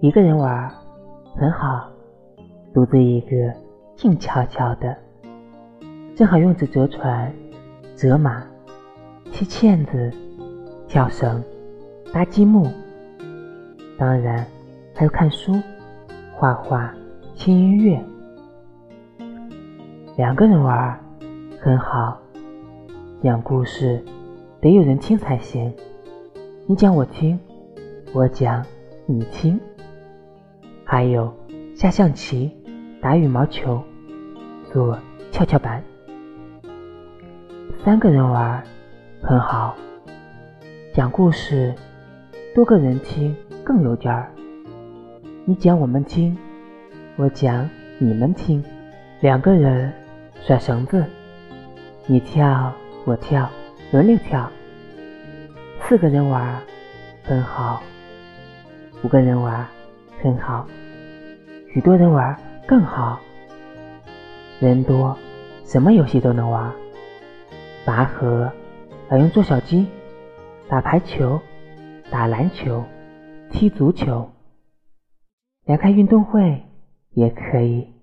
一个人玩很好，独自一个静悄悄的，正好用纸折船、折马、踢毽子、跳绳、搭积木，当然还有看书、画画、听音乐。两个人玩很好，讲故事得有人听才行。你讲我听，我讲你听。还有下象棋、打羽毛球、做跷跷板。三个人玩很好，讲故事多个人听更有劲儿。你讲我们听，我讲你们听。两个人。甩绳子，你跳我跳，轮流跳。四个人玩很好，五个人玩很好，许多人玩更好。人多，什么游戏都能玩。拔河，还用捉小鸡；打排球，打篮球，踢足球。连开运动会也可以。